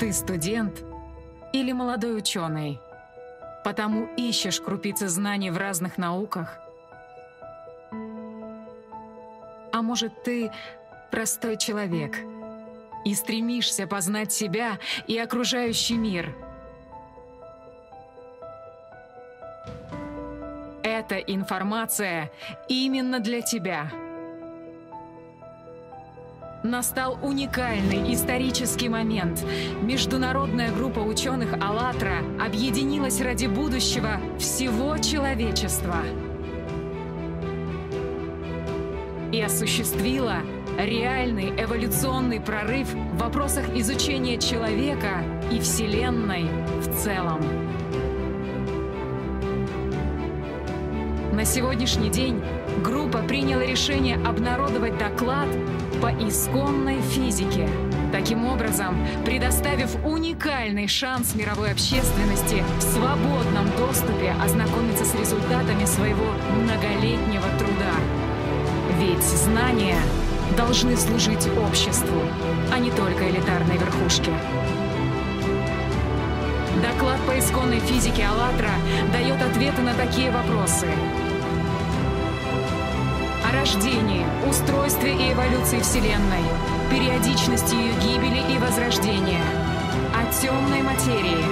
Ты студент или молодой ученый? Потому ищешь крупицы знаний в разных науках? А может, ты простой человек и стремишься познать себя и окружающий мир? Эта информация именно для тебя — Настал уникальный исторический момент. Международная группа ученых «АЛЛАТРА» объединилась ради будущего всего человечества. И осуществила реальный эволюционный прорыв в вопросах изучения человека и Вселенной в целом. На сегодняшний день группа решение обнародовать доклад по исконной физике, таким образом предоставив уникальный шанс мировой общественности в свободном доступе ознакомиться с результатами своего многолетнего труда. Ведь знания должны служить обществу, а не только элитарной верхушке. Доклад по исконной физике «АЛЛАТРА» дает ответы на такие вопросы – о рождении, устройстве и эволюции Вселенной, периодичности ее гибели и возрождения, о темной материи,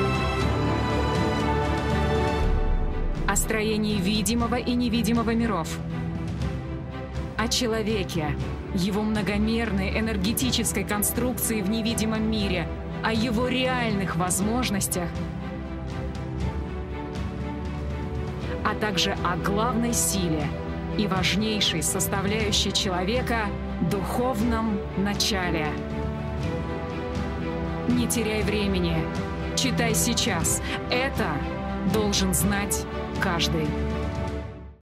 о строении видимого и невидимого миров, о человеке, его многомерной энергетической конструкции в невидимом мире, о его реальных возможностях, а также о главной силе — и важнейшей составляющей человека — духовном начале. Не теряй времени. Читай сейчас. Это должен знать каждый.